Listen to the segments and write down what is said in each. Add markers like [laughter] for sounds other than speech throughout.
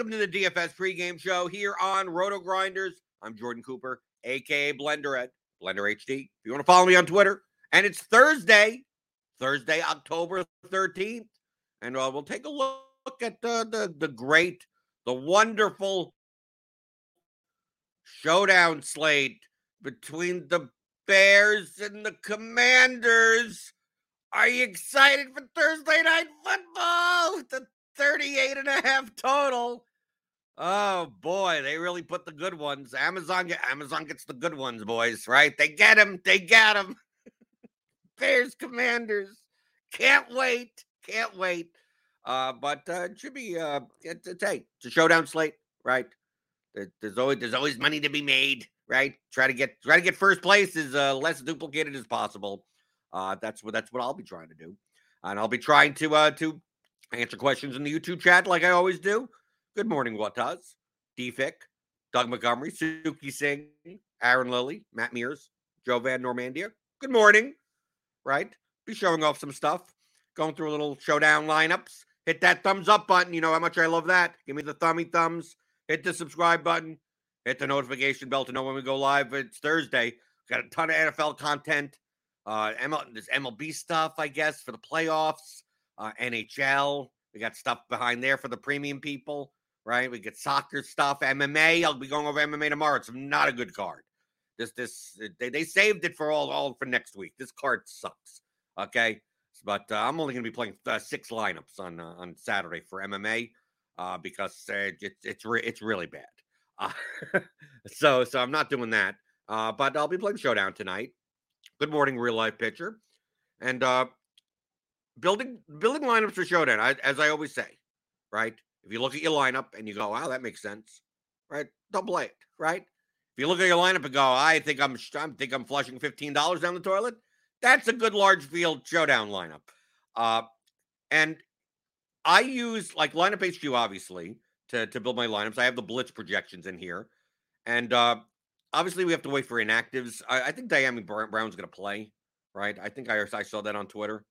Welcome to the DFS pregame show here on RotoGrinders. I'm Jordan Cooper, aka Blender at Blender HD. If you want to follow me on Twitter, and it's Thursday, Thursday, October 13th, and uh, we'll take a look at uh, the the great, the wonderful showdown slate between the Bears and the Commanders. Are you excited for Thursday night football? The 38 and a half total. Oh boy, they really put the good ones. Amazon get Amazon gets the good ones, boys, right? They get them. They got [laughs] them. Bears Commanders. Can't wait. Can't wait. Uh, but uh, it should be uh it's, it's hey, it's a showdown slate, right? There- There's always there's always money to be made, right? Try to get try to get first place as uh, less duplicated as possible. Uh, that's what that's what I'll be trying to do, and I'll be trying to uh to answer questions in the YouTube chat like I always do. Good morning, does? DFIC, Doug Montgomery, Suki Singh, Aaron Lilly, Matt Mears, Joe Van Normandia. Good morning, right? Be showing off some stuff, going through a little showdown lineups. Hit that thumbs up button. You know how much I love that. Give me the thummy thumbs. Hit the subscribe button. Hit the notification bell to know when we go live. It's Thursday. Got a ton of NFL content. Uh, ML, there's MLB stuff, I guess, for the playoffs. Uh, NHL. We got stuff behind there for the premium people, right? We get soccer stuff, MMA. I'll be going over MMA tomorrow. It's not a good card. This, this, they, they saved it for all, all for next week. This card sucks. Okay, but uh, I'm only going to be playing uh, six lineups on uh, on Saturday for MMA uh, because uh, it's it's re- it's really bad. Uh, [laughs] so so I'm not doing that. Uh, but I'll be playing Showdown tonight. Good morning, real life pitcher, and uh, building building lineups for Showdown. I, as I always say, right? If you look at your lineup and you go, "Wow, that makes sense," right? Don't play it, right? If you look at your lineup and go, I think I'm I think I'm flushing fifteen dollars down the toilet. That's a good large field showdown lineup. Uh, and I use like lineup HQ obviously to to build my lineups. I have the blitz projections in here, and uh, obviously we have to wait for inactives. I, I think Dyami Brown's going to play, right? I think I I saw that on Twitter,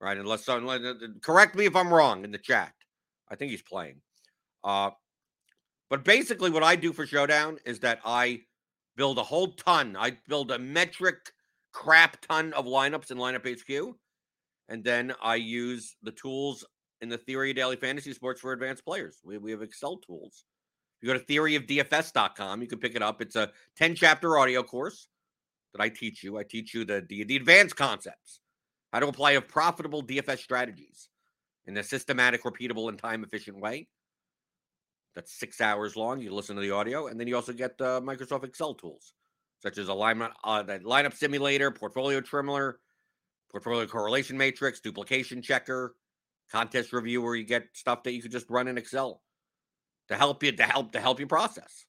right? Unless someone uh, correct me if I'm wrong in the chat. I think he's playing. Uh, but basically, what I do for Showdown is that I build a whole ton. I build a metric crap ton of lineups in Lineup HQ, and then I use the tools in the Theory of Daily Fantasy Sports for advanced players. We, we have Excel tools. If you go to theoryofdfs.com, you can pick it up. It's a 10 chapter audio course that I teach you. I teach you the, the, the advanced concepts, how to apply a profitable DFS strategies in a systematic, repeatable, and time efficient way. That's six hours long. You listen to the audio, and then you also get uh, Microsoft Excel tools such as alignment, uh, the lineup simulator, portfolio trimmer, portfolio correlation matrix, duplication checker, contest review, where you get stuff that you could just run in Excel to help you to help to help you process,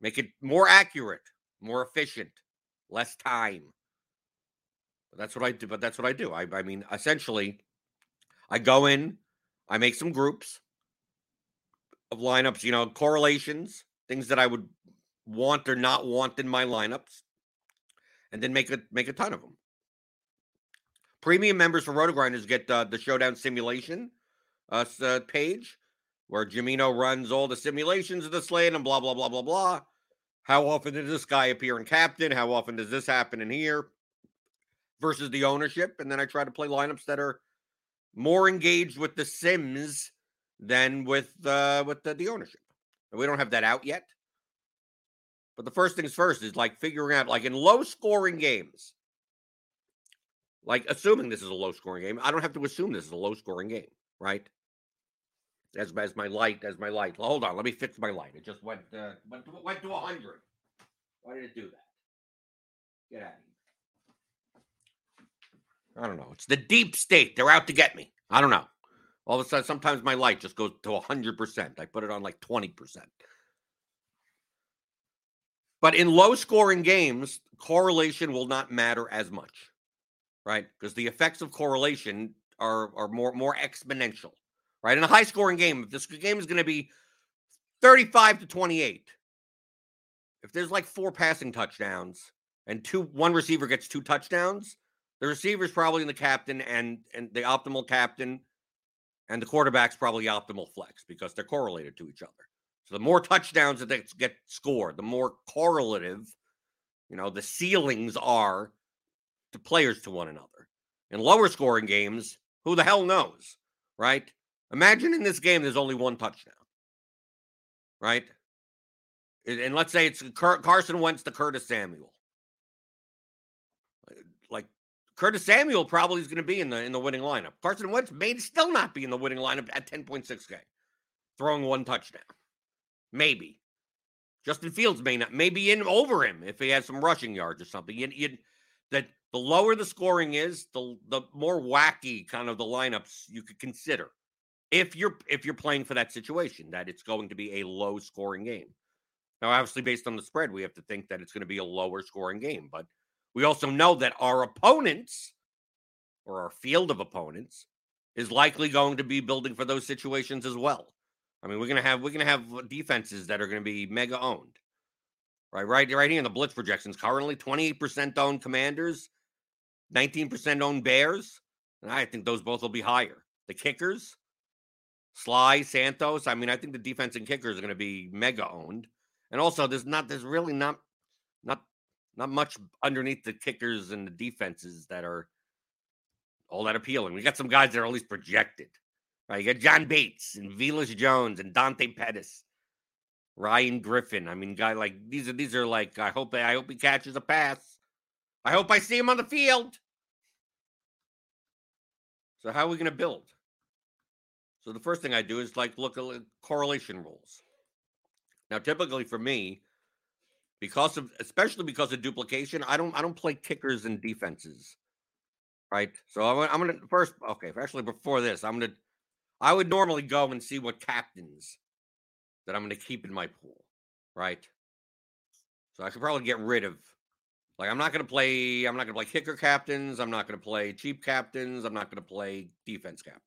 make it more accurate, more efficient, less time. But that's what I do. But that's what I do. I, I mean, essentially, I go in, I make some groups of lineups, you know, correlations, things that I would want or not want in my lineups, and then make a make a ton of them. Premium members for RotoGrinders get uh, the Showdown simulation uh, uh, page where Jamino runs all the simulations of the slate and blah blah blah blah blah. How often does this guy appear in captain? How often does this happen in here? Versus the ownership, and then I try to play lineups that are more engaged with the sims than with uh, with the, the ownership. And we don't have that out yet. But the first things first is like figuring out, like in low scoring games, like assuming this is a low scoring game, I don't have to assume this is a low scoring game, right? As, as my light, as my light. Hold on, let me fix my light. It just went uh, went to, went to 100. Why did it do that? Get out of here. I don't know. It's the deep state. They're out to get me. I don't know. All of a sudden, sometimes my light just goes to 100%. I put it on like 20%. But in low scoring games, correlation will not matter as much, right? Because the effects of correlation are, are more, more exponential, right? In a high scoring game, if this game is going to be 35 to 28, if there's like four passing touchdowns and two one receiver gets two touchdowns, the receiver's probably in the captain and and the optimal captain and the quarterback's probably optimal flex because they're correlated to each other. So the more touchdowns that get scored, the more correlative, you know, the ceilings are to players to one another. In lower scoring games, who the hell knows, right? Imagine in this game there's only one touchdown, right? And let's say it's Carson Wentz to Curtis Samuel. Like Curtis Samuel probably is going to be in the in the winning lineup. Carson Wentz may still not be in the winning lineup at 10.6k, throwing one touchdown. Maybe. Justin Fields may not, maybe in over him if he has some rushing yards or something. You, you, that the lower the scoring is, the the more wacky kind of the lineups you could consider. If you're if you're playing for that situation, that it's going to be a low scoring game. Now, obviously, based on the spread, we have to think that it's going to be a lower scoring game. But we also know that our opponents or our field of opponents is likely going to be building for those situations as well. I mean, we're gonna have we're gonna have defenses that are gonna be mega owned. Right, right, right here in the blitz projections. Currently, 28% owned commanders, 19% owned bears. And I think those both will be higher. The kickers, Slye, Santos. I mean, I think the defense and kickers are to be mega owned. And also, there's not, there's really not, not, not much underneath the kickers and the defenses that are all that appealing. We got some guys that are at least projected. Right, you got John Bates and Velus Jones and Dante Pettis, Ryan Griffin. I mean, guy like these are these are like I hope I hope he catches a pass. I hope I see him on the field. So how are we going to build? So the first thing I do is like look at correlation rules. Now, typically for me, because of especially because of duplication, I don't I don't play kickers and defenses, right? So I'm, I'm gonna first okay. Actually, before this, I'm gonna I would normally go and see what captains that I'm to keep in my pool, right? So I could probably get rid of like I'm not gonna play I'm not gonna play kicker captains, I'm not gonna play cheap captains, I'm not gonna play defense captains.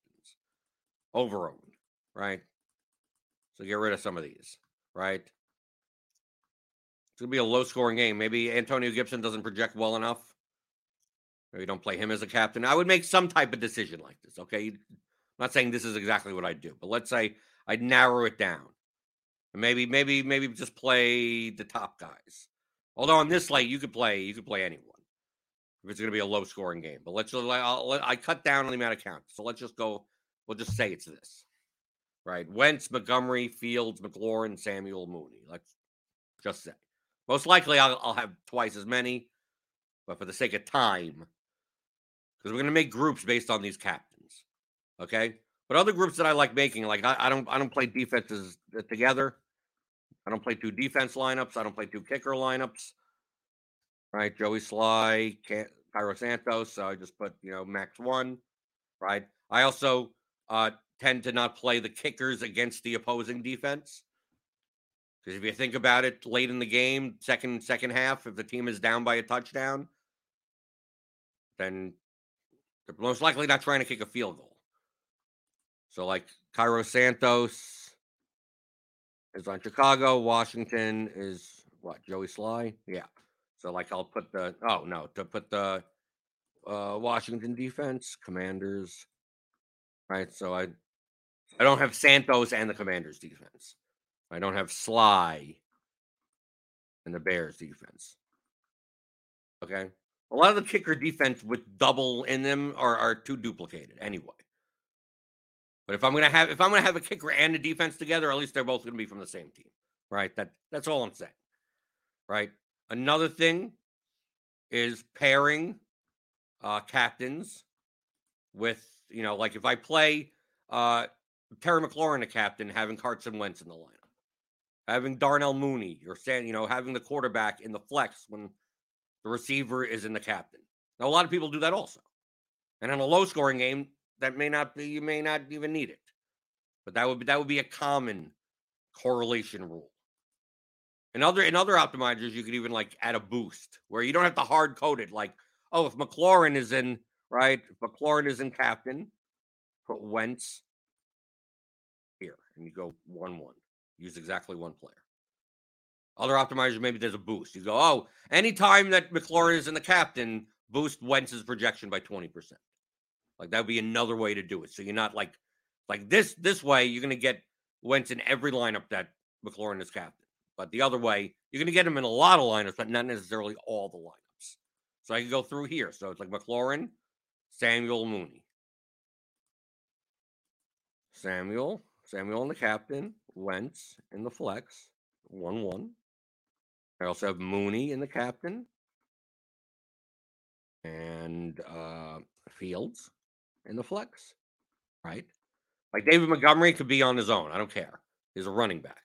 Over owned, right? So get rid of some of these, right? It's gonna be a low scoring game. Maybe Antonio Gibson doesn't project well enough. Maybe don't play him as a captain. I would make some type of decision like this. Okay. I'm not saying this is exactly what I'd do, but let's say I'd narrow it down. Maybe, maybe, maybe just play the top guys. Although on this slate, you could play, you could play anyone if it's going to be a low scoring game. But let's I'll, I cut down on the amount of counts. So let's just go. We'll just say it's this, right? Wentz, Montgomery, Fields, McLaurin, Samuel, Mooney. Let's just say. Most likely, I'll, I'll have twice as many, but for the sake of time, because we're going to make groups based on these captains. Okay. But other groups that I like making, like I, I don't, I don't play defenses together. I don't play two defense lineups. I don't play two kicker lineups. Right, Joey Slye, Cairo Santos. So I just put you know max one. Right. I also uh, tend to not play the kickers against the opposing defense. Because if you think about it, late in the game, second second half, if the team is down by a touchdown, then they're most likely not trying to kick a field goal. So, like Cairo Santos is on Chicago. Washington is what? Joey Slye, Yeah. So, like, I'll put the, oh, no, to put the uh, Washington defense, Commanders, right? So, I, I don't have Santos and the Commanders defense. I don't have Slye and the Bears defense. Okay a lot of the kicker defense with double in them are, are too duplicated anyway. But if I'm gonna have if I'm gonna have a kicker and a defense together, at least they're both gonna be from the same team, right? That that's all I'm saying, right? Another thing is pairing uh, captains with you know like if I play uh, Terry McLaurin a captain, having Carson Wentz in the lineup, having Darnell Mooney or saying you know having the quarterback in the flex when the receiver is in the captain. Now, a lot of people do that also. And in a low scoring game, that may not be, you may not even need it. But that would be, that would be a common correlation rule. In other in other optimizers, you could even like add a boost where you don't have to hard code it. Like, oh, if McLaurin is in right, if McLaurin is in captain, put Wentz here, and you go one one. Use exactly one player. Other optimizers, maybe there's a boost. You go, oh, anytime that McLaurin is in the captain, boost Wentz's projection by 20%. Like that would be another way to do it. So you're not like like this this way, you're gonna get Wentz in every lineup that McLaurin is captain. But the other way, you're gonna get him in a lot of lineups, but not necessarily all the lineups. So I can go through here. So it's like McLaurin, Samuel Mooney. Samuel, Samuel and the captain, Wentz in the flex, 1 1. I also have Mooney in the captain and uh, Fields in the flex, right? Like David Montgomery could be on his own. I don't care. He's a running back.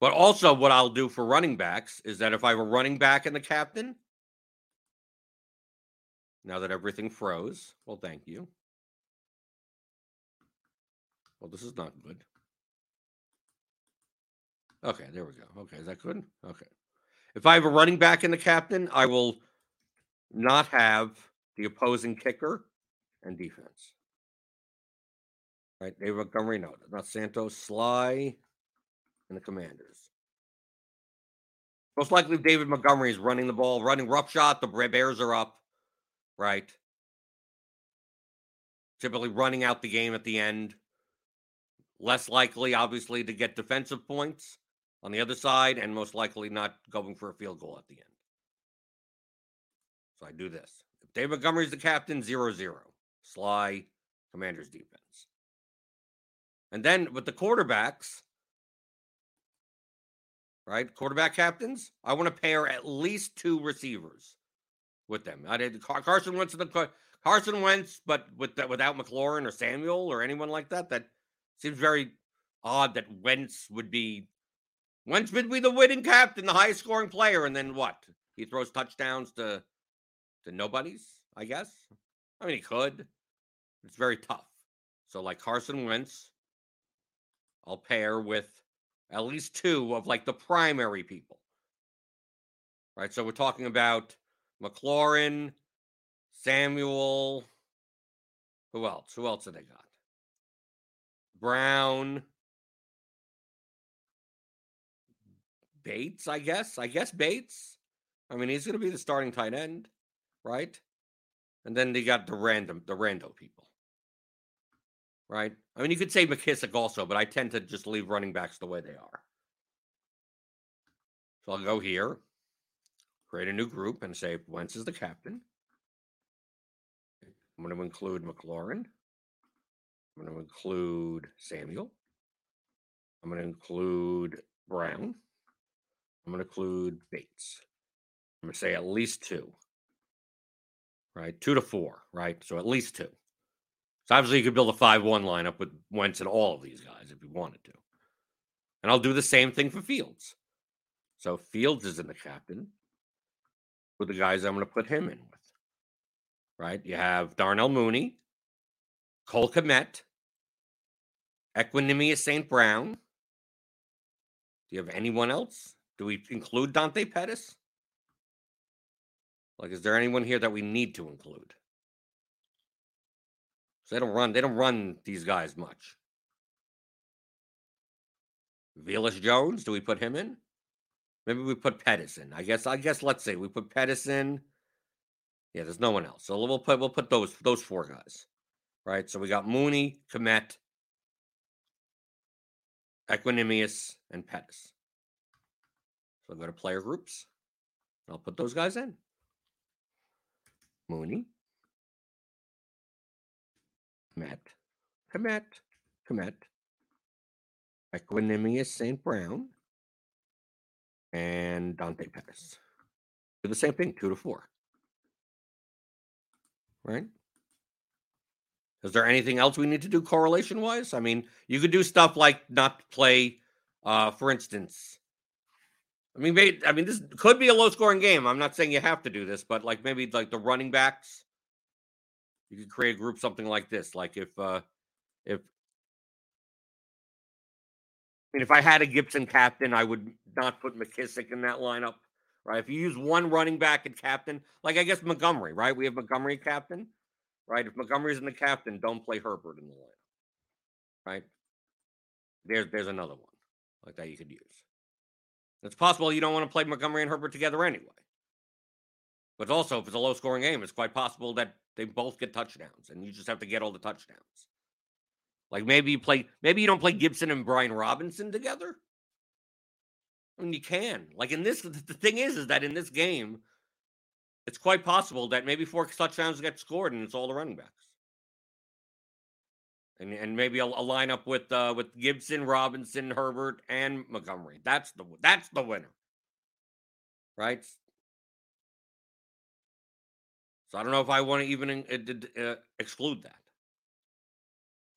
But also, what I'll do for running backs is that if I have a running back in the captain, now that everything froze, well, thank you. Well, this is not good. Okay, there we go. Okay, is that good? Okay. If I have a running back in the captain, I will not have the opposing kicker and defense. Right, David Montgomery, no, not Santos, Slye, and the Commanders. Most likely, David Montgomery is running the ball, running rough shot. The Bears are up, right? Typically running out the game at the end. Less likely, obviously, to get defensive points on the other side and most likely not going for a field goal at the end. So I do this. If Dave Montgomery's the captain, 0 0. Slye, commander's defense. And then with the quarterbacks, right? Quarterback captains, I want to pair at least two receivers with them. I did Carson Wentz the Carson Wentz, but with without McLaurin or Samuel or anyone like that. That seems very odd that Wentz would be Wentz would be the winning captain, the highest scoring player, and then what? He throws touchdowns to to nobodies, I guess. I mean, he could. It's very tough. So, like Carson Wentz, I'll pair with at least two of like the primary people. Right. So we're talking about McLaurin, Samuel. Who else? Who else have they got? Brown. Bates, I guess. I guess Bates. I mean, he's going to be the starting tight end, right? And then they got the random, the rando people, right? I mean, you could say McKissic also, but I tend to just leave running backs the way they are. So I'll go here, create a new group, and say Wentz is the captain. I'm going to include McLaurin. I'm going to include Samuel. I'm going to include Brown. I'm going to include Bates. I'm going to say at least two, right? Two to four, right? So at least two. So obviously you could build a 5 1 lineup with Wentz and all of these guys if you wanted to. And I'll do the same thing for Fields. So Fields isn't the captain with the guys I'm going to put him in with, right? You have Darnell Mooney, Cole Kmet, Equanimeous St. Brown. Do you have anyone else? Do we include Dante Pettis? Like, is there anyone here that we need to include? So they don't run, they don't run these guys much. Velus Jones, do we put him in? Maybe we put Pettis in. I guess, I guess let's say we put Pettis in. Yeah, there's no one else. So we'll put we'll put those those four guys. Right. So we got Mooney, Kmet, Equanimeous, and Pettis. So I'll go to player groups. I'll put those guys in. Mooney, Kmet, Kmet, Kmet, Equanimeous St. Brown, and Dante Pettis. Do the same thing, two to four. Right? Is there anything else we need to do correlation wise? I mean, you could do stuff like not play, uh, for instance. I mean, maybe, I mean, this could be a low scoring game. I'm not saying you have to do this, but like maybe like the running backs, you could create a group something like this. Like if, uh, if, I mean, if I had a Gibson captain, I would not put McKissic in that lineup, right? If you use one running back and captain, like I guess Montgomery, right? We have Montgomery captain right? If Montgomery's in the captain, don't play Herbert in the lineup, right? There's there's another one like that you could use. It's possible you don't want to play Montgomery and Herbert together anyway. But also, if it's a low scoring game, it's quite possible that they both get touchdowns and you just have to get all the touchdowns. Like maybe you play, maybe you don't play Gibson and Brian Robinson together. I mean, you can. Like in this, the thing is, is that in this game, it's quite possible that maybe four touchdowns get scored and it's all the running backs. And, and maybe a, a lineup with uh, with Gibson, Robinson, Herbert, and Montgomery. That's the that's the winner, right? So I don't know if I want to even uh, uh, exclude that.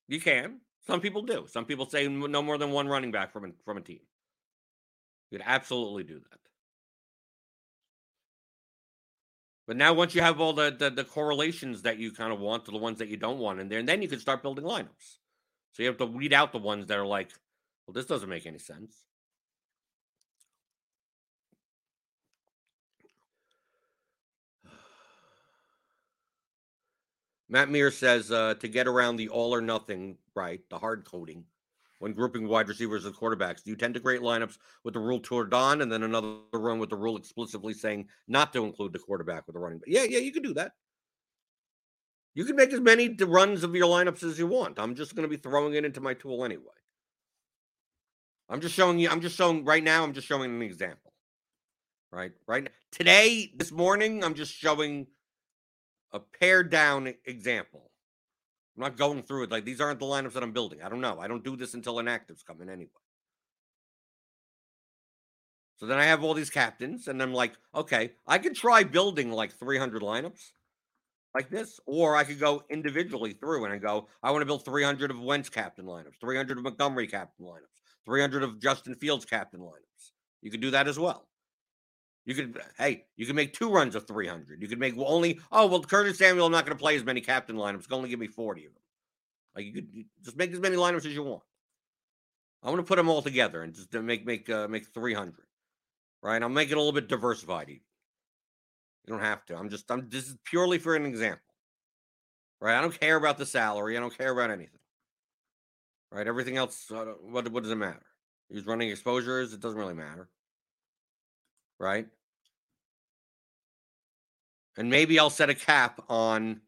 You can. Some people do. Some people say no more than one running back from a, from a team. You could absolutely do that. But now, once you have all the, the, the correlations that you kind of want to the ones that you don't want in there, and then you can start building lineups. So you have to weed out the ones that are like, well, this doesn't make any sense. [sighs] Matt Mears says uh, to get around the all or nothing, right? The hard coding when grouping wide receivers and quarterbacks? Do you tend to create lineups with the rule toward on and then another run with the rule explicitly saying not to include the quarterback with the running back? Yeah, yeah, you can do that. You can make as many runs of your lineups as you want. I'm just going to be throwing it into my tool anyway. I'm just showing you, I'm just showing right now, I'm just showing an example. Right? Right today, this morning, I'm just showing a pared down example I'm not going through it. Like these aren't the lineups that I'm building. I don't know. I don't do this until inactives come in anyway. So then I have all these captains, and I'm like, okay, I could try building like 300 lineups like this, or I could go individually through and I go, I want to build 300 of Wentz captain lineups, 300 of Montgomery captain lineups, 300 of Justin Fields captain lineups. You could do that as well. You could, hey, you can make two runs of 300. You could make only, oh, well, Curtis Samuel, I'm not going to play as many captain lineups. Going to only give me 40 of them. Like you could just make as many lineups as you want. I'm going to put them all together and just make make uh, make 300. Right? I'll make it a little bit diversified. Even. You don't have to. I'm just I'm this is purely for an example. Right? I don't care about the salary. I don't care about anything. Right? Everything else uh, what what does it matter? He's running exposures, it doesn't really matter. Right? And maybe I'll set a cap on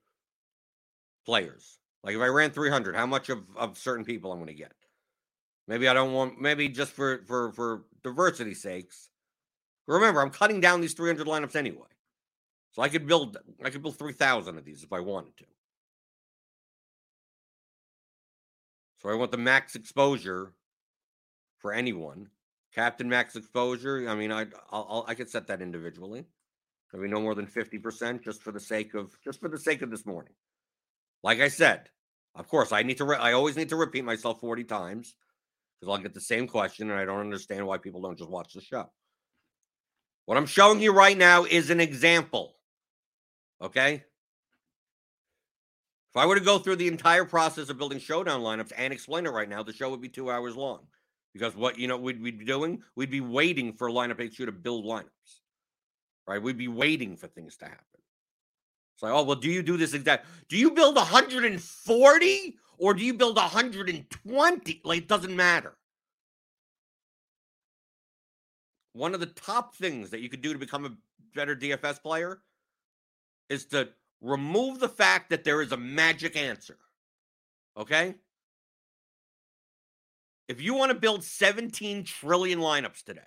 players. Like if I ran 300, how much of, of certain people I'm going to get? Maybe I don't want. Maybe just for for for diversity sakes. Remember, I'm cutting down these 300 lineups anyway, so I could build. I could build 3,000 of these if I wanted to. So I want the max exposure for anyone. Captain max exposure. I mean, I I'll, I'll could set that individually. Maybe no more than 50% just for the sake of just for the sake of this morning. Like I said, of course, I need to re- I always need to repeat myself 40 times because I'll get the same question and I don't understand why people don't just watch the show. What I'm showing you right now is an example. Okay? If I were to go through the entire process of building showdown lineups and explain it right now, the show would be two hours long. Because what you know we'd, we'd be doing, we'd be waiting for lineup HQ to build lineups right? We'd be waiting for things to happen. It's like, oh, well, do you do this exact? Do you build 140 or do you build 120? Like, it doesn't matter. One of the top things that you could do to become a better DFS player is to remove the fact that there is a magic answer. Okay? If you want to build 17 trillion lineups today,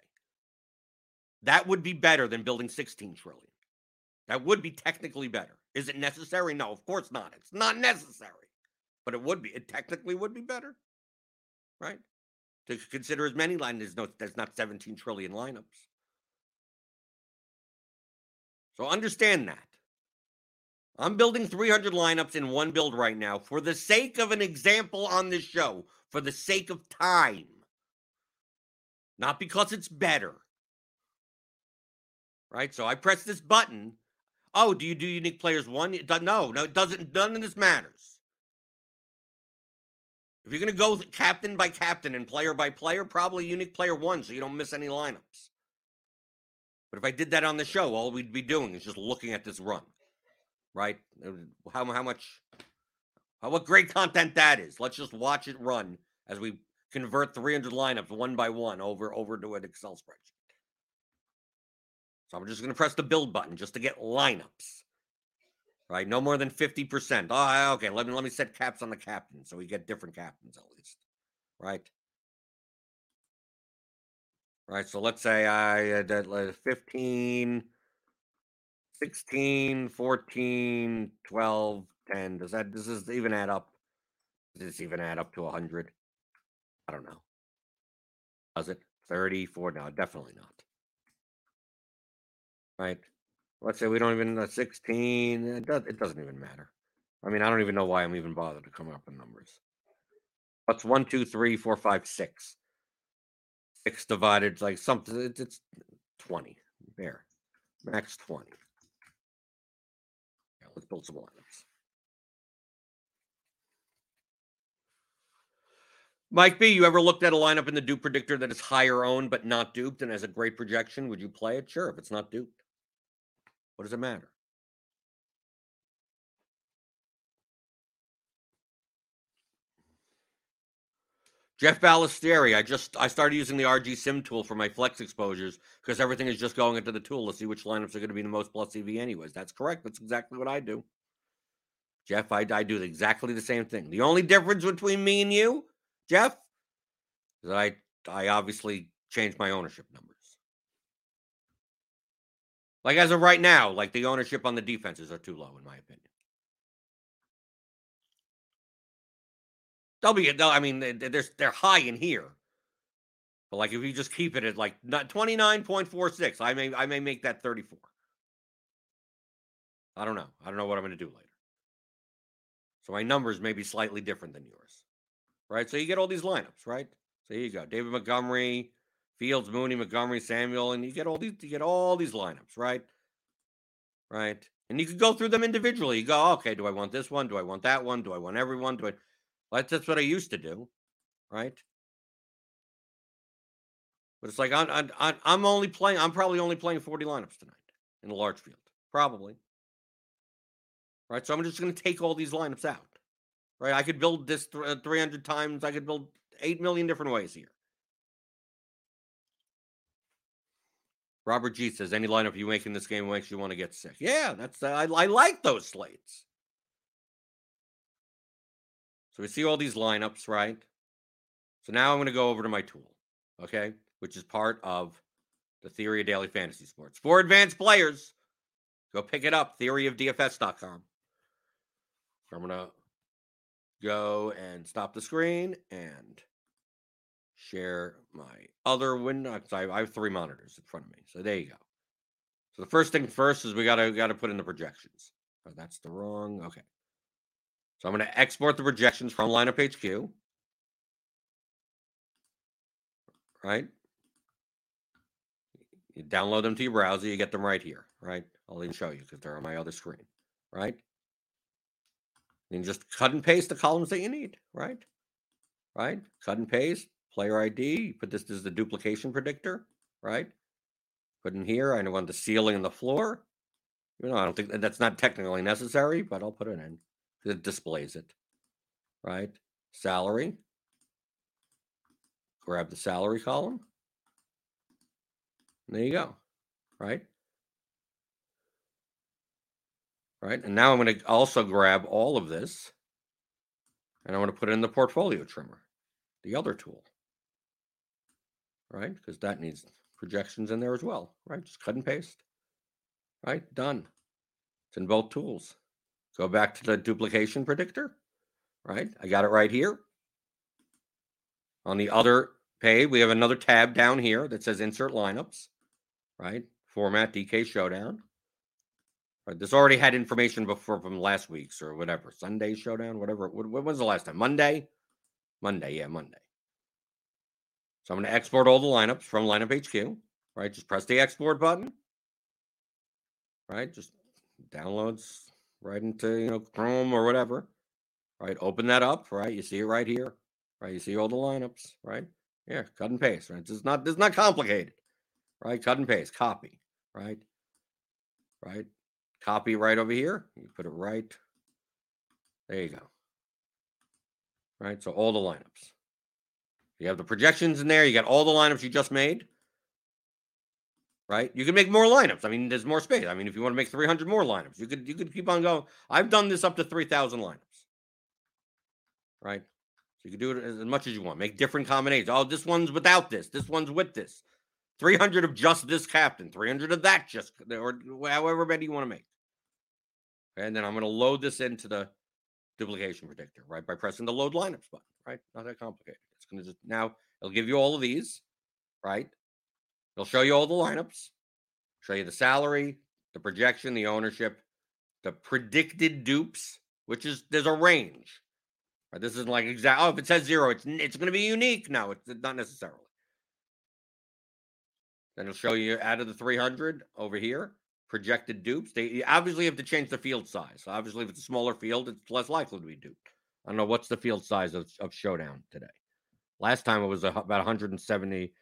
that would be better than building 16 trillion. That would be technically better. Is it necessary? No, of course not. It's not necessary. But it would be. It technically would be better. Right? To consider as many lines, there's no there's not 17 trillion lineups. So understand that. I'm building 300 lineups in one build right now for the sake of an example on this show, for the sake of time. Not because it's better right? So I press this button. Oh, do you do unique players one? It no, no, it doesn't. None of this matters. If you're going to go captain by captain and player by player, probably unique player one, so you don't miss any lineups. But if I did that on the show, all we'd be doing is just looking at this run, right? How how much, what great content that is. Let's just watch it run as we convert 300 lineups one by one over over to an Excel spreadsheet. So I'm just going to press the build button just to get lineups. Right? No more than 50%. Oh, okay. Let me let me set caps on the captain so we get different captains at least. Right? Right. So let's say I did uh, 15, 16, 14, 12, 10. Does that does this even add up? Does this even add up to 100? I don't know. Does it? 34? No, definitely not right? Let's say we don't even uh, 16. It, does, it doesn't even matter. I mean, I don't even know why I'm even bothered to come up with numbers. What's one, two, three, four, five, six? Six divided like something. It's, it's 20. There, max 20. Yeah, let's build some lineups. Mike B, you ever looked at a lineup in the dupe predictor that is higher owned but not duped and has a great projection? Would you play it? Sure, if it's not duped. What does it matter? Jeff Ballesteri, I just I started using the RG Sim tool for my flex exposures because everything is just going into the tool to see which lineups are going to be the most plus EV anyways. That's correct. That's exactly what I do. Jeff, I, I do exactly the same thing. The only difference between me and you, Jeff, I I obviously changed my ownership numbers. Like as of right now, like the ownership on the defenses are too low, in my opinion. They'll be, they'll, I mean, they're they're high in here, but like if you just keep it at like four six, I may I may make that thirty four. I don't know. I don't know what I'm going to do later. So my numbers may be slightly different than yours, right? So you get all these lineups, right? So here you go: David Montgomery, Fields, Mooney, Montgomery, Samuel, and you get all these you get all these lineups, right? Right. And you can go through them individually. You go, okay, do I want this one? Do I want that one? Do I want everyone? Do I well, that's what I used to do, right? But it's like I, I, I'm only playing. I'm probably only playing 40 lineups tonight in a large field, probably. Right, so I'm just going to take all these lineups out. Right, I could build this th- uh, 300 times. I could build eight million different ways here. Robert G says, "Any lineup you make in this game makes you want to get sick." Yeah, that's uh, I, I like those slates. So we see all these lineups, right? So now I'm going to go over to my tool, okay, which is part of the Theory of Daily Fantasy Sports for advanced players. Go pick it up, theoryofdfs.com. I'm going to go and stop the screen and share my other window. Uh, I, I have three monitors in front of me. So there you go. So the first thing first is we gotta gotta put in the projections. Oh, that's the wrong. Okay. So I'm gonna export the projections from lineup HQ. Right. You download them to your browser. You get them right here. Right. I'll even show you because they're on my other screen. Right. And just cut and paste the columns that you need. Right. Right. Cut and paste player ID. Put this, is the duplication predictor, right? Put in here. I don't want the ceiling and the floor. You know, I don't think that's not technically necessary, but I'll put it in. It displays it, right? Salary. Grab the salary column. there you go, right? Right. And now I'm going to also grab all of this and I want to put it in the portfolio trimmer, the other tool right? Because that needs projections in there as well, right? Just cut and paste, right? Done. It's in both tools. Go back to the duplication predictor, right? I got it right here. On the other page, we have another tab down here that says insert lineups, right? Format DK Showdown. Right, this already had information before from last week's or whatever Sunday Showdown, whatever. When was the last time? Monday. Monday, yeah, Monday. So I'm going to export all the lineups from lineup HQ, right? Just press the export button, right? Just downloads right into, you know, Chrome or whatever, right? Open that up, right? You see it right here, right? You see all the lineups, right? Yeah, cut and paste, right? Is not, this is not complicated, right? Cut and paste, copy, right? Right? Copy right over here. You put it right. There you go. Right? So all the lineups. You have the projections in there. You got all the lineups you just made. Right? You can make more lineups. I mean, there's more space. I mean, if you want to make 300 more lineups, you could you could keep on going. I've done this up to 3,000 lineups. Right? So you can do it as much as you want. Make different combinations. Oh, this one's without this. This one's with this. 300 of just this captain. 300 of that just or however many you want to make. And then I'm going to load this into the duplication predictor, right? By pressing the load lineups button, right? Not that complicated. It's going to just now it'll give you all of these, right? It'll show you all the lineups, show you the salary, the projection, the ownership, the predicted dupes, which is there's a range. Right? This isn't like exact. Oh, if it says zero, it's it's going to be unique. No, it's not necessarily. Then it'll show you out of the 300 over here projected dupes. They obviously have to change the field size. Obviously, if it's a smaller field, it's less likely to be duped. I don't know what's the field size of, of Showdown today. Last time it was about 170,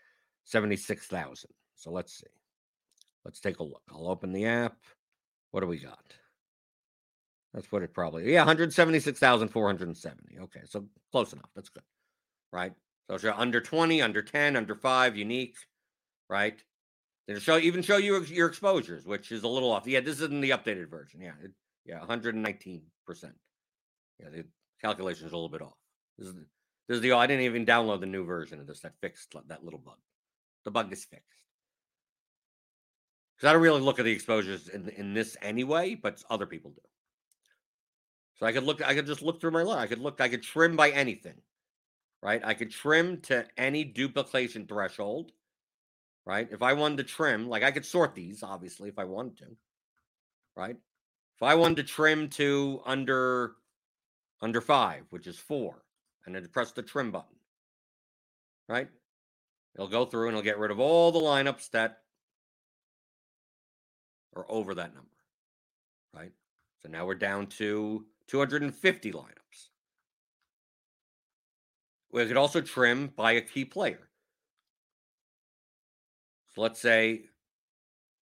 76,000. So let's see. Let's take a look. I'll open the app. What do we got? That's what it probably. Yeah, 176,470. Okay, so close enough. That's good. Right? So under 20, under 10, under 5, unique, right? It'll show even show you your exposures, which is a little off. Yeah, this isn't the updated version. Yeah, it, yeah, 119 percent. Yeah, the calculation is a little bit off. This is this is the I didn't even download the new version of this that fixed that little bug. The bug is fixed. Because I don't really look at the exposures in, in this anyway, but other people do. So I could look, I could just look through my line. I could look, I could trim by anything, right? I could trim to any duplication threshold right? If I wanted to trim, like I could sort these, obviously, if I wanted to, right? If I wanted to trim to under under five, which is four, and then press the trim button, right? It'll go through and it'll get rid of all the lineups that are over that number, right? So now we're down to 250 lineups. We could also trim by a key player. Let's say,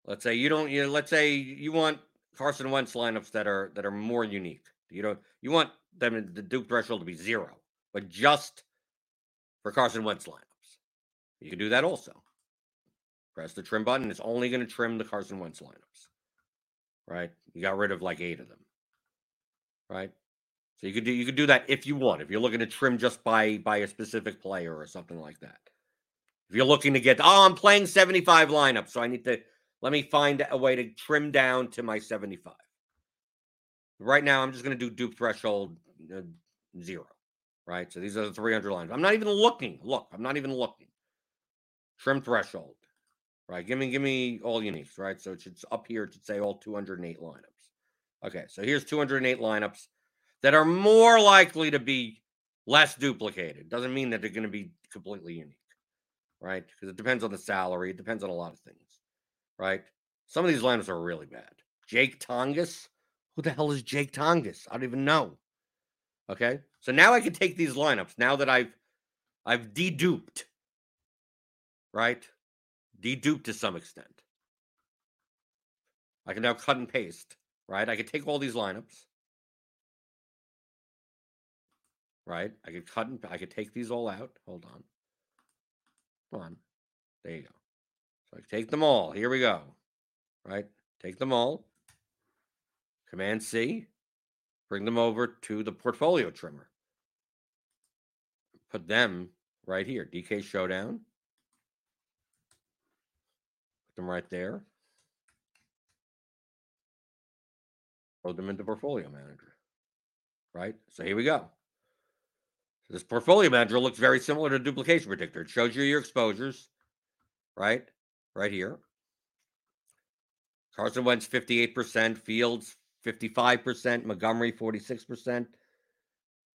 let's say you don't, you let's say you want Carson Wentz lineups that are that are more unique. You don't, you want them the dupe threshold to be zero, but just for Carson Wentz lineups. You can do that also. Press the trim button. It's only going to trim the Carson Wentz lineups. Right? You got rid of like eight of them. Right? So you could do you could do that if you want. If you're looking to trim just by by a specific player or something like that. If you're looking to get oh, I'm playing 75 lineups, so I need to let me find a way to trim down to my 75. Right now, I'm just going to do dupe threshold uh, zero. Right. So these are the 300 lines. I'm not even looking. Look, I'm not even looking. Trim threshold. Right. Give me, give me all uniques. Right. So it should up here to say all 208 lineups. Okay. So here's 208 lineups that are more likely to be less duplicated. Doesn't mean that they're going to be completely unique. Right. Because it depends on the salary. It depends on a lot of things. Right. Some of these lineups are really bad. Jake Tonges. Who the hell is Jake Tonges? I don't even know. Okay. So now I can take these lineups now that I've I've deduped, right? Deduped to some extent. I can now cut and paste, right? I can take all these lineups, right? I could cut and I could take these all out. Hold on. On. There you go. So I take them all. Here we go. Right? Take them all. Command C. Bring them over to the portfolio trimmer. Put them right here. DK Showdown. Put them right there. Load them into Portfolio Manager. Right? So here we go. This Portfolio Manager looks very similar to Duplication Predictor. It shows you your exposures, right? Right here. Carson Wentz 58%, Fields 55%, Montgomery 46%.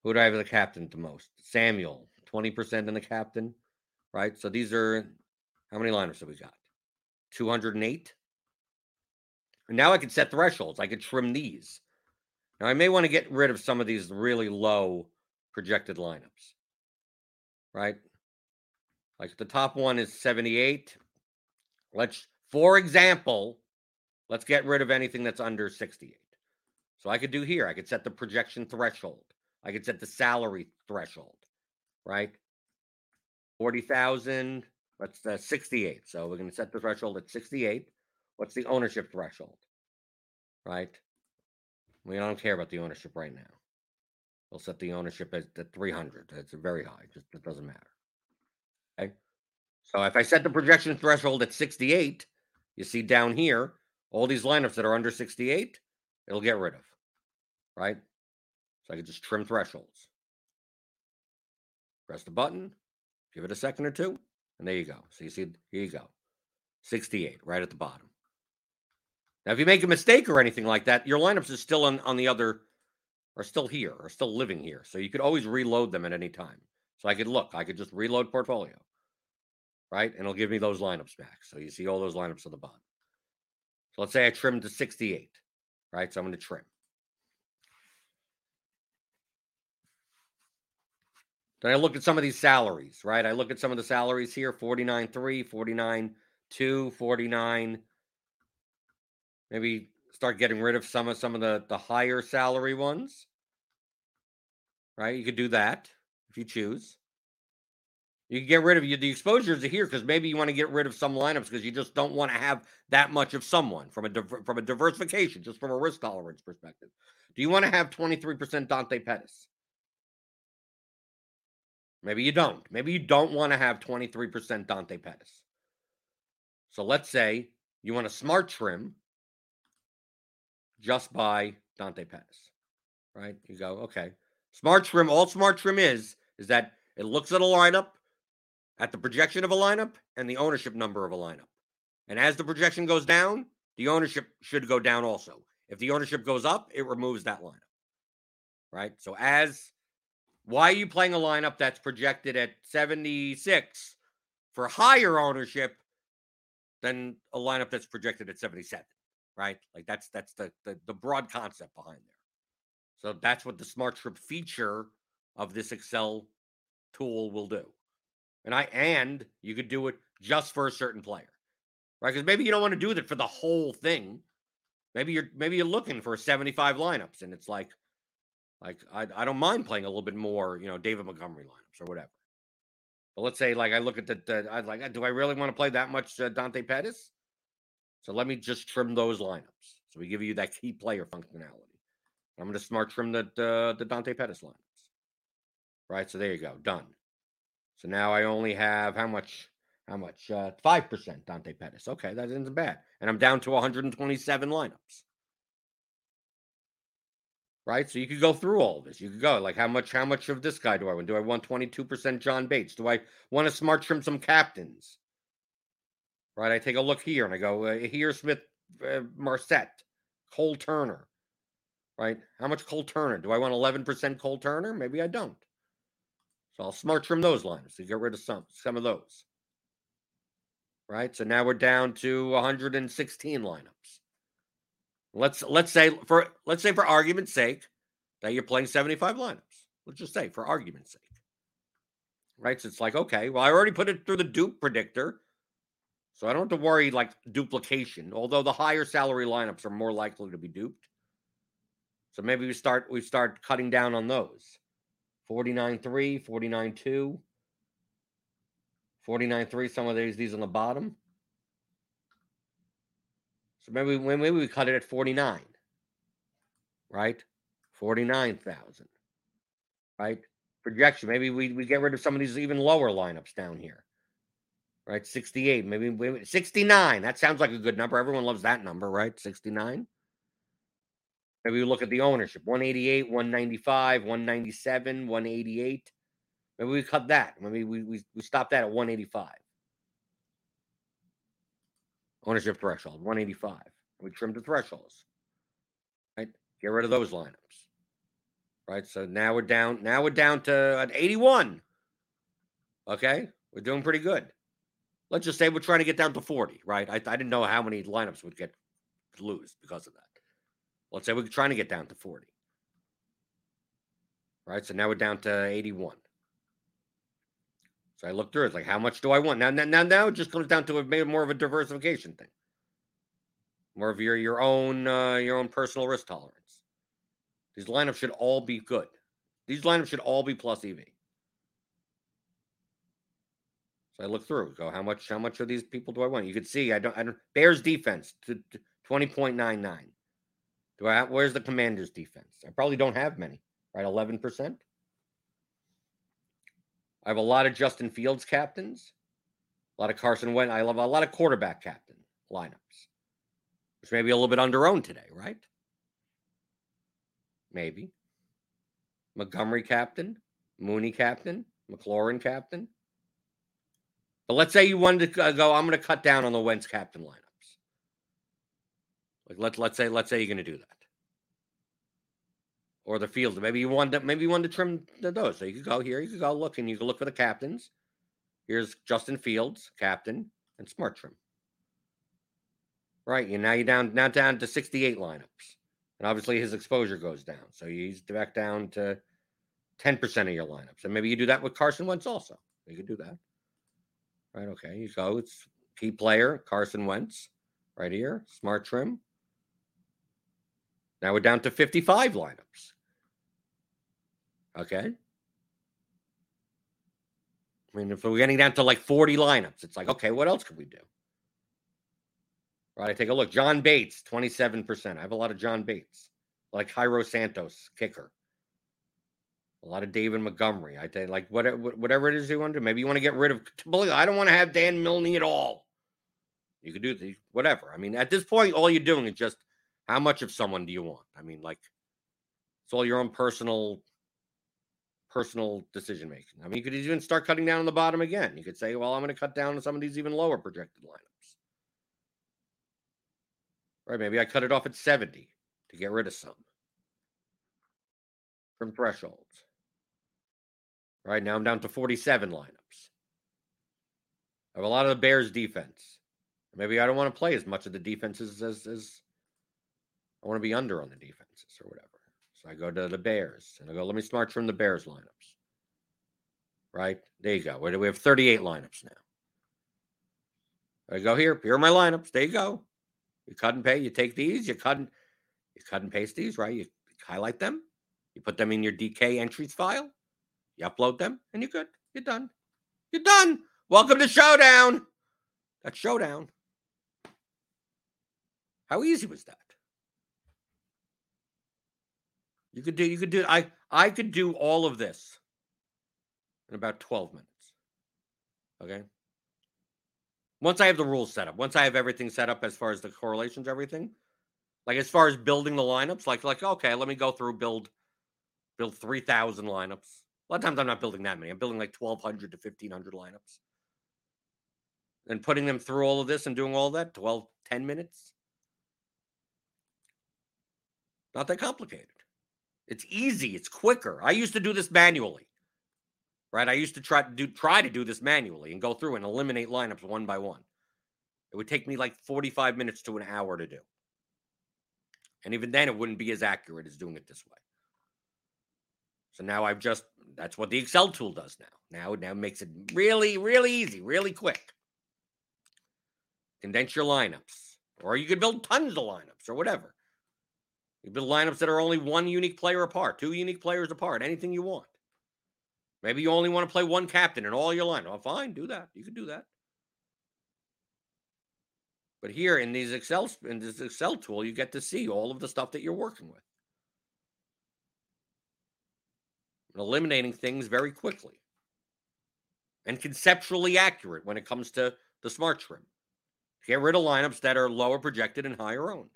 Who do I have the captain the most? Samuel, 20% in the captain, right? So these are how many liners have we got? 208. And now I can set thresholds. I could trim these. Now I may want to get rid of some of these really low projected lineups. Right? Like the top one is 78. Let's, for example, let's get rid of anything that's under 68. So I could do here, I could set the projection threshold. I could set the salary threshold, right? 40,000, let's uh, 68. So we're going to set the threshold at 68. What's the ownership threshold? Right? We don't care about the ownership right now. We'll set the ownership at, at 300. That's very high. Just it doesn't matter. Okay. So if I set the projection threshold at 68, you see down here, all these lineups that are under 68, it'll get rid of right? So I could just trim thresholds. Press the button, give it a second or two, and there you go. So you see, here you go. 68 right at the bottom. Now, if you make a mistake or anything like that, your lineups are still on, on the other, are still here, are still living here. So you could always reload them at any time. So I could look, I could just reload portfolio, right? And it'll give me those lineups back. So you see all those lineups at the bottom. So let's say I trimmed to 68, right? So I'm going to trim. Then I look at some of these salaries, right? I look at some of the salaries here 49 3, 49 2, 49. Maybe start getting rid of some of some of the, the higher salary ones. Right? You could do that if you choose. You can get rid of you. The exposures are here because maybe you want to get rid of some lineups because you just don't want to have that much of someone from a from a diversification, just from a risk tolerance perspective. Do you want to have 23% Dante Pettis? Maybe you don't. Maybe you don't want to have 23% Dante Pettis. So let's say you want a smart trim just by Dante Pettis, right? You go, okay. Smart trim, all smart trim is, is that it looks at a lineup, at the projection of a lineup, and the ownership number of a lineup. And as the projection goes down, the ownership should go down also. If the ownership goes up, it removes that lineup, right? So as why are you playing a lineup that's projected at 76 for higher ownership than a lineup that's projected at 77? Right? Like that's that's the the, the broad concept behind there. So that's what the smart trim feature of this Excel tool will do. And I and you could do it just for a certain player. right? Because maybe you don't want to do that for the whole thing. Maybe you're maybe you're looking for 75 lineups, and it's like, like I, I don't mind playing a little bit more, you know, David Montgomery lineups or whatever. But let's say like I look at the, the I like, do I really want to play that much uh, Dante Pettis? So let me just trim those lineups. So we give you that key player functionality. I'm going to smart trim the, the the Dante Pettis lineups. Right. So there you go. Done. So now I only have how much? How much? Uh, five percent Dante Pettis. Okay, that isn't bad. And I'm down to 127 lineups. Right, so you could go through all this. You could go like, how much? How much of this guy do I want? Do I want 22 percent John Bates? Do I want to smart trim some captains? Right, I take a look here and I go uh, here, Smith, uh, Cole Turner. Right, how much Cole Turner? Do I want 11 percent Cole Turner? Maybe I don't. So I'll smart trim those lines to get rid of some some of those. Right. So now we're down to 116 lineups. Let's let's say for let's say for argument's sake that you're playing 75 lineups. Let's just say for argument's sake. Right. So it's like, okay, well, I already put it through the dupe predictor. So I don't have to worry like duplication, although the higher salary lineups are more likely to be duped. So maybe we start we start cutting down on those. 49 3, 49 2, 49 3. Some of these, these on the bottom. So maybe, maybe we cut it at 49, right? 49,000, right? Projection. Maybe we, we get rid of some of these even lower lineups down here, right? 68, maybe 69. That sounds like a good number. Everyone loves that number, right? 69. Maybe we look at the ownership 188, 195, 197, 188. Maybe we cut that. Maybe we, we, we stop that at 185. Ownership threshold 185. We trim the thresholds. Right? Get rid of those lineups. Right. So now we're down. Now we're down to an 81. Okay. We're doing pretty good. Let's just say we're trying to get down to 40, right? I, I didn't know how many lineups would get lose because of that. Let's say we're trying to get down to 40. Right. So now we're down to 81. So I look through it. It's like, how much do I want? Now, now, now it just comes down to a maybe more of a diversification thing. More of your your own uh, your own personal risk tolerance. These lineups should all be good. These lineups should all be plus EV. So I look through, go, how much how much of these people do I want? You can see I don't I don't Bears defense to, to 20.99. Do I have, where's the Commanders defense? I probably don't have many, right? 11%. I have a lot of Justin Fields captains, a lot of Carson Wentz. I love a lot of quarterback captain lineups, which may be a little bit under owned today, right? Maybe. Montgomery captain, Mooney captain, McLaurin captain. But let's say you wanted to uh, go, I'm going to cut down on the Wentz captain lineups. Like let's let's say let's say you're going to do that, or the field. Maybe you want to maybe you want to trim those. So you could go here. You could go look and you can look for the captains. Here's Justin Fields, captain, and Smart Trim. Right, you now you're down now down to 68 lineups, and obviously his exposure goes down. So he's back down to 10% of your lineups, and maybe you do that with Carson Wentz also. You could do that. Right, okay. You go. It's key player Carson Wentz right here. Smart Trim. Now we're down to 55 lineups. Okay. I mean, if we're getting down to like 40 lineups, it's like, okay, what else could we do? Right. I take a look. John Bates, 27%. I have a lot of John Bates, like Cairo Santos, kicker. A lot of David Montgomery. I think like whatever whatever it is you want to do. Maybe you want to get rid of. I don't want to have Dax Milne at all. You could do the whatever. I mean, at this point, all you're doing is just how much of someone do you want? I mean, like it's all your own personal personal decision making. I mean, you could even start cutting down on the bottom again. You could say, well, I'm going to cut down on some of these even lower projected lineups. Right? Maybe I cut it off at 70 to get rid of some from thresholds. Right now, I'm down to 47 lineups. I have a lot of the Bears defense. Maybe I don't want to play as much of the defenses as, as I want to be under on the defenses or whatever. So I go to the Bears and I go, let me smart trim the Bears lineups. Right? There you go. We have 38 lineups now. I go here. Here are my lineups. There you go. You cut and pay. You take these. You cut and you cut and paste these, right? You highlight them. You put them in your DK entries file. You upload them, and you're good. You're done. You're done. Welcome to Showdown. That's Showdown. How easy was that? You could do. You could do. I. I could do all of this in about 12 minutes. Okay. Once I have the rules set up, once I have everything set up as far as the correlations, everything, like as far as building the lineups, like like okay, let me go through build build three thousand lineups. A lot of times I'm not building that many. I'm building like twelve hundred to fifteen hundred lineups, and putting them through all of this and doing all that 12, 10 minutes. Not that complicated. It's easy. It's quicker. I used to do this manually right? I used to try to do try to do this manually and go through and eliminate lineups one by one. It would take me like 45 minutes to an hour to do. And even then it wouldn't be as accurate as doing it this way. So now I've just that's what the Excel tool does now. Now it now makes it really, really easy, really quick. Condense your lineups. Or you could build tons of lineups or whatever. You build lineups that are only one unique player apart, two unique players apart, anything you want. Maybe you only want to play one captain in all your line. Well, oh, fine, do that. You can do that. But here in these Excel in this Excel tool, you get to see all of the stuff that you're working with. And eliminating things very quickly. And conceptually accurate when it comes to the smart trim. Get rid of lineups that are lower projected and higher owned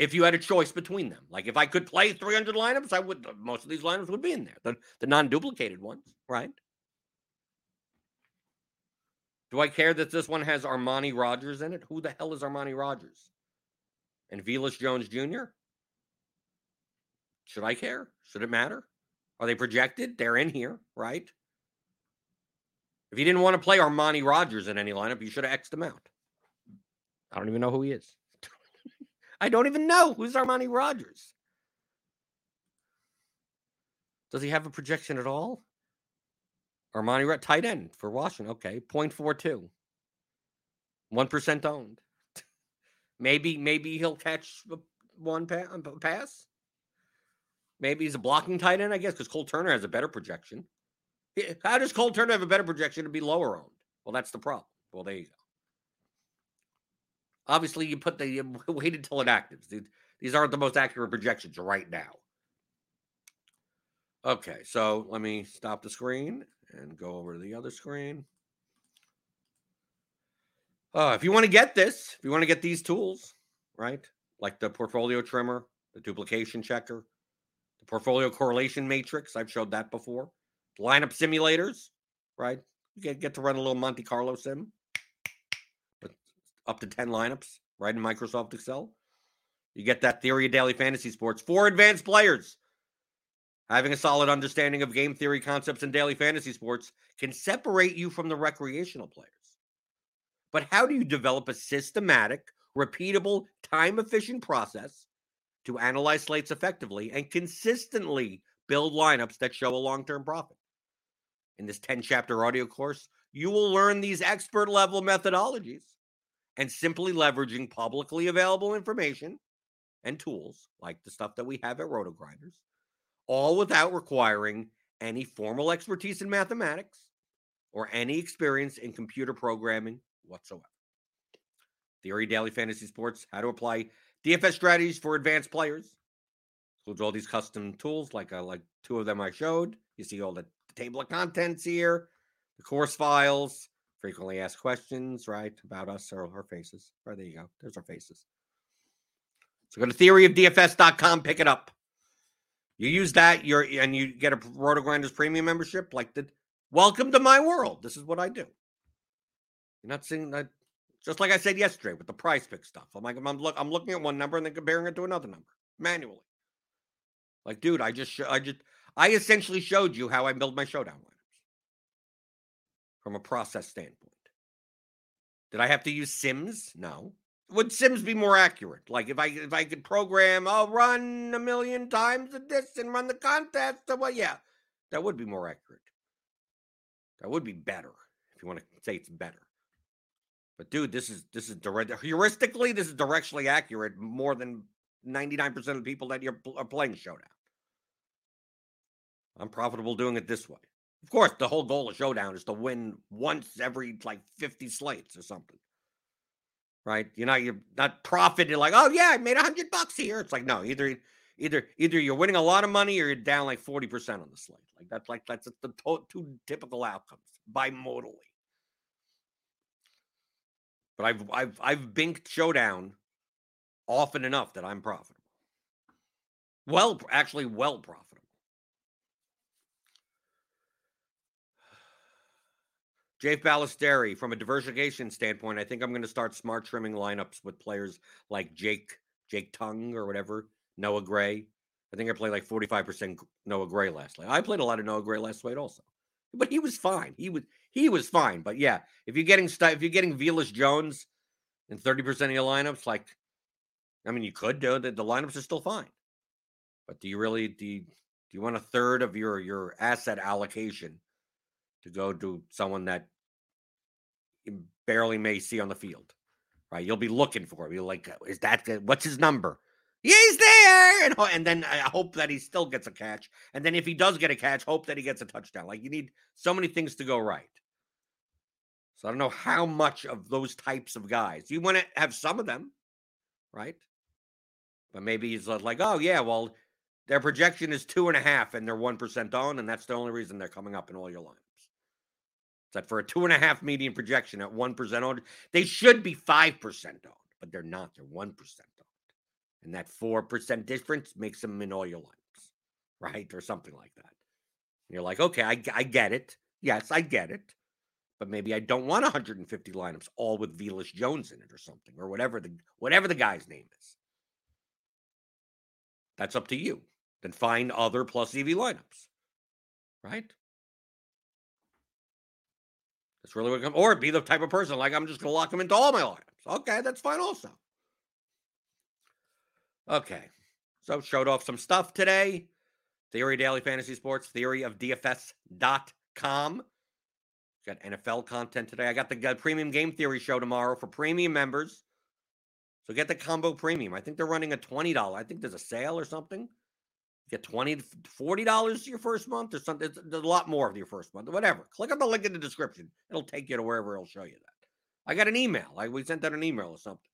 if you had a choice between them. Like if I could play 300 lineups, I would. Most of these lineups would be in there, the, the non-duplicated ones, right? Do I care that this one has Armani Rogers in it? Who the hell is Armani Rogers? And Velus Jones Jr. Should I care? Should it matter? Are they projected? They're in here, right? If you didn't want to play Armani Rogers in any lineup, you should have X'd him out. I don't even know who he is. [laughs] I don't even know who's Armani Rogers. Does he have a projection at all? Armani tight end for Washington. Okay, 0.42. 1% owned. [laughs] maybe maybe he'll catch one pass. Maybe he's a blocking tight end, I guess, because Cole Turner has a better projection. How does Cole Turner have a better projection to be lower owned? Well, that's the problem. Well, there you go. Obviously, you put the you [laughs] wait until it actives. These aren't the most accurate projections right now. Okay, so let me stop the screen and go over to the other screen. Uh, if you want to get this, if you want to get these tools, right, like the portfolio trimmer, the duplication checker, portfolio correlation matrix, I've showed that before. Lineup simulators, right? You get, get to run a little Monte Carlo sim up to 10 lineups right in Microsoft Excel. You get that theory of daily fantasy sports for advanced players. Having a solid understanding of game theory concepts in daily fantasy sports can separate you from the recreational players. But how do you develop a systematic, repeatable, time efficient process to analyze slates effectively and consistently build lineups that show a long term profit? In this 10 chapter audio course, you will learn these expert level methodologies and simply leveraging publicly available information and tools like the stuff that we have at RotoGrinders, all without requiring any formal expertise in mathematics or any experience in computer programming whatsoever. Theory Daily Fantasy Sports, how to apply DFS strategies for advanced players. Includes all these custom tools, like uh, like two of them I showed. You see all the table of contents here, the course files, frequently asked questions, right, about us or our faces. Right, there you go. There's our faces. So go to theoryofdfs.com, pick it up. You use that, you're and you get a RotoGrinders premium membership. Like the welcome to my world. This is what I do. You're not seeing that just like I said yesterday with the price pick stuff. I'm like, I'm, look, I'm looking at one number and then comparing it to another number manually. Like, dude, I just, I just, I essentially showed you how I build my showdown from a process standpoint. Did I have to use Sims? No. Would Sims be more accurate? Like if I if I could program, I'll run a million times the this and run the contest. Well, yeah, that would be more accurate. That would be better if you want to say it's better. But dude, this is this is direct. Heuristically, this is directionally accurate more than ninety nine percent of the people that you're are playing Showdown. I'm profitable doing it this way. Of course, the whole goal of Showdown is to win once every like fifty slates or something right? You're not you're not profiting like, oh yeah, I made a hundred bucks here. It's like no, either either either you're winning a lot of money or you're down like forty percent on the slate. Like that's like that's the to- two typical outcomes bimodally. But I've I've I've binked showdown often enough that I'm profitable. Well, actually, well profitable. Jake Ballesteri, from a diversification standpoint, I think I'm going to start smart trimming lineups with players like Jake, Jake Tongue or whatever, Noah Gray. I think I played like 45% Noah Gray last night. I played a lot of Noah Gray last night also. But he was fine. He was he was fine. But yeah, if you're getting st- if you're getting Velus Jones in 30% of your lineups, like I mean you could do that. The lineups are still fine. But do you really do you, do you want a third of your your asset allocation to go to someone that barely may see on the field, right? You'll be looking for him. You're like, is that what's his number? He's there, and, and then I hope that he still gets a catch. And then if he does get a catch, hope that he gets a touchdown. Like you need so many things to go right. So I don't know how much of those types of guys you want to have some of them, right? But maybe he's like, oh yeah, well, their projection is two and a half, and they're one percent on, and that's the only reason they're coming up in all your lines that for a two and a half median projection at 1% on, they should be 5% on, but they're not. They're 1% owned. And that 4% difference makes them in all your lines, mm. right? Or something like that. And you're like, okay, I, I get it. Yes, I get it. But maybe I don't want 150 lineups all with Velus Jones in it or something, or whatever the whatever the guy's name is. That's up to you. Then find other plus EV lineups, right? That's really what it comes. Or be the type of person like I'm just going to lock them into all my lineups. Okay, that's fine also. Okay, so showed off some stuff today. Theory Daily Fantasy Sports, theory of DFS.com. Got NFL content today. I got the uh, premium game theory show tomorrow for premium members. So get the combo premium. I think they're running a $20. I think there's a sale or something get $20, 40 dollars your first month or something there's a lot more of your first month whatever click on the link in the description it'll take you to wherever it'll show you that i got an email like we sent out an email or something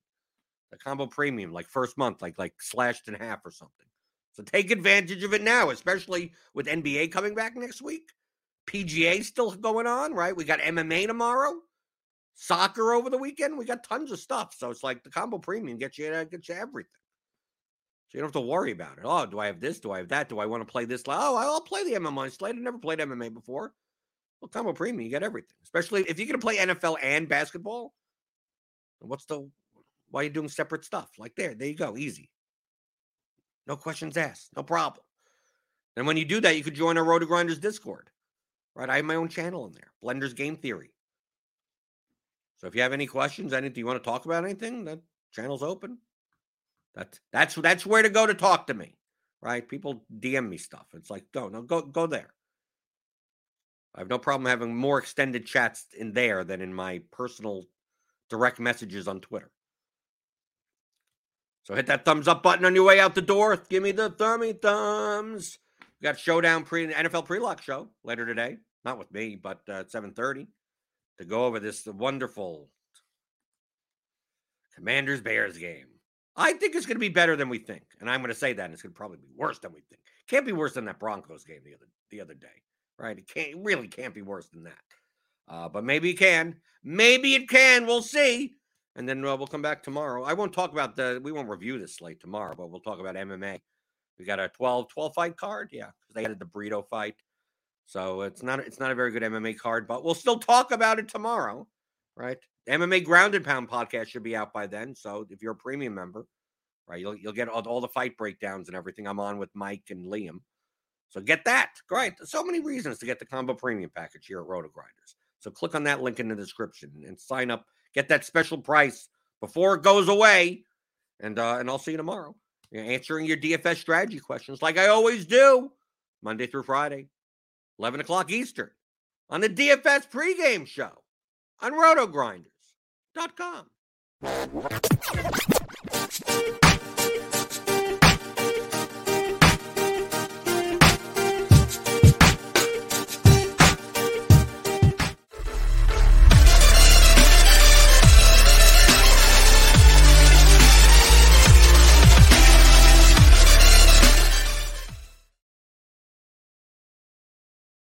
the combo premium like first month like like slashed in half or something so take advantage of it now especially with nba coming back next week pga still going on right we got mma tomorrow soccer over the weekend we got tons of stuff so it's like the combo premium gets you uh, gets you everything so you don't have to worry about it. Oh, do I have this? Do I have that? Do I want to play this? Oh, I'll play the MMA slate. I've never played MMA before. Well, combo premium, you get everything. Especially if you're going to play NFL and basketball. What's the why are you doing separate stuff? Like there, there you go, easy. No questions asked, no problem. And when you do that, you could join our RotoGrinders Discord. Right, I have my own channel in there, Blender's Game Theory. So if you have any questions, anything you want to talk about, anything, that channel's open. That's that's that's where to go to talk to me, right? People DM me stuff. It's like, go no, go go there. I have no problem having more extended chats in there than in my personal direct messages on Twitter. So hit that thumbs up button on your way out the door. Give me the thummy thumbs. We got showdown pre NFL pre-lock show later today. Not with me, but uh, at 7:30 to go over this wonderful Commanders Bears game. I think it's going to be better than we think, and I'm going to say that, and it's going to probably be worse than we think. Can't be worse than that Broncos game the other the other day, right? It can't really can't be worse than that. Uh, but maybe it can. Maybe it can. We'll see. And then uh, we'll come back tomorrow. I won't talk about the. We won't review this slate tomorrow, but we'll talk about MMA. We got a 12 12 fight card, yeah, because they added the burrito fight. So it's not it's not a very good MMA card, but we'll still talk about it tomorrow, right? MMA Grounded Pound podcast should be out by then. So if you're a premium member, right, you'll you'll get all, all the fight breakdowns and everything. I'm on with Mike and Liam. So get that. Great. So many reasons to get the combo premium package here at RotoGrinders. So click on that link in the description and sign up. Get that special price before it goes away. And uh, and I'll see you tomorrow. You're answering your DFS strategy questions like I always do, Monday through Friday, 11 o'clock Eastern, on the DFS pregame show on RotoGrinders. com.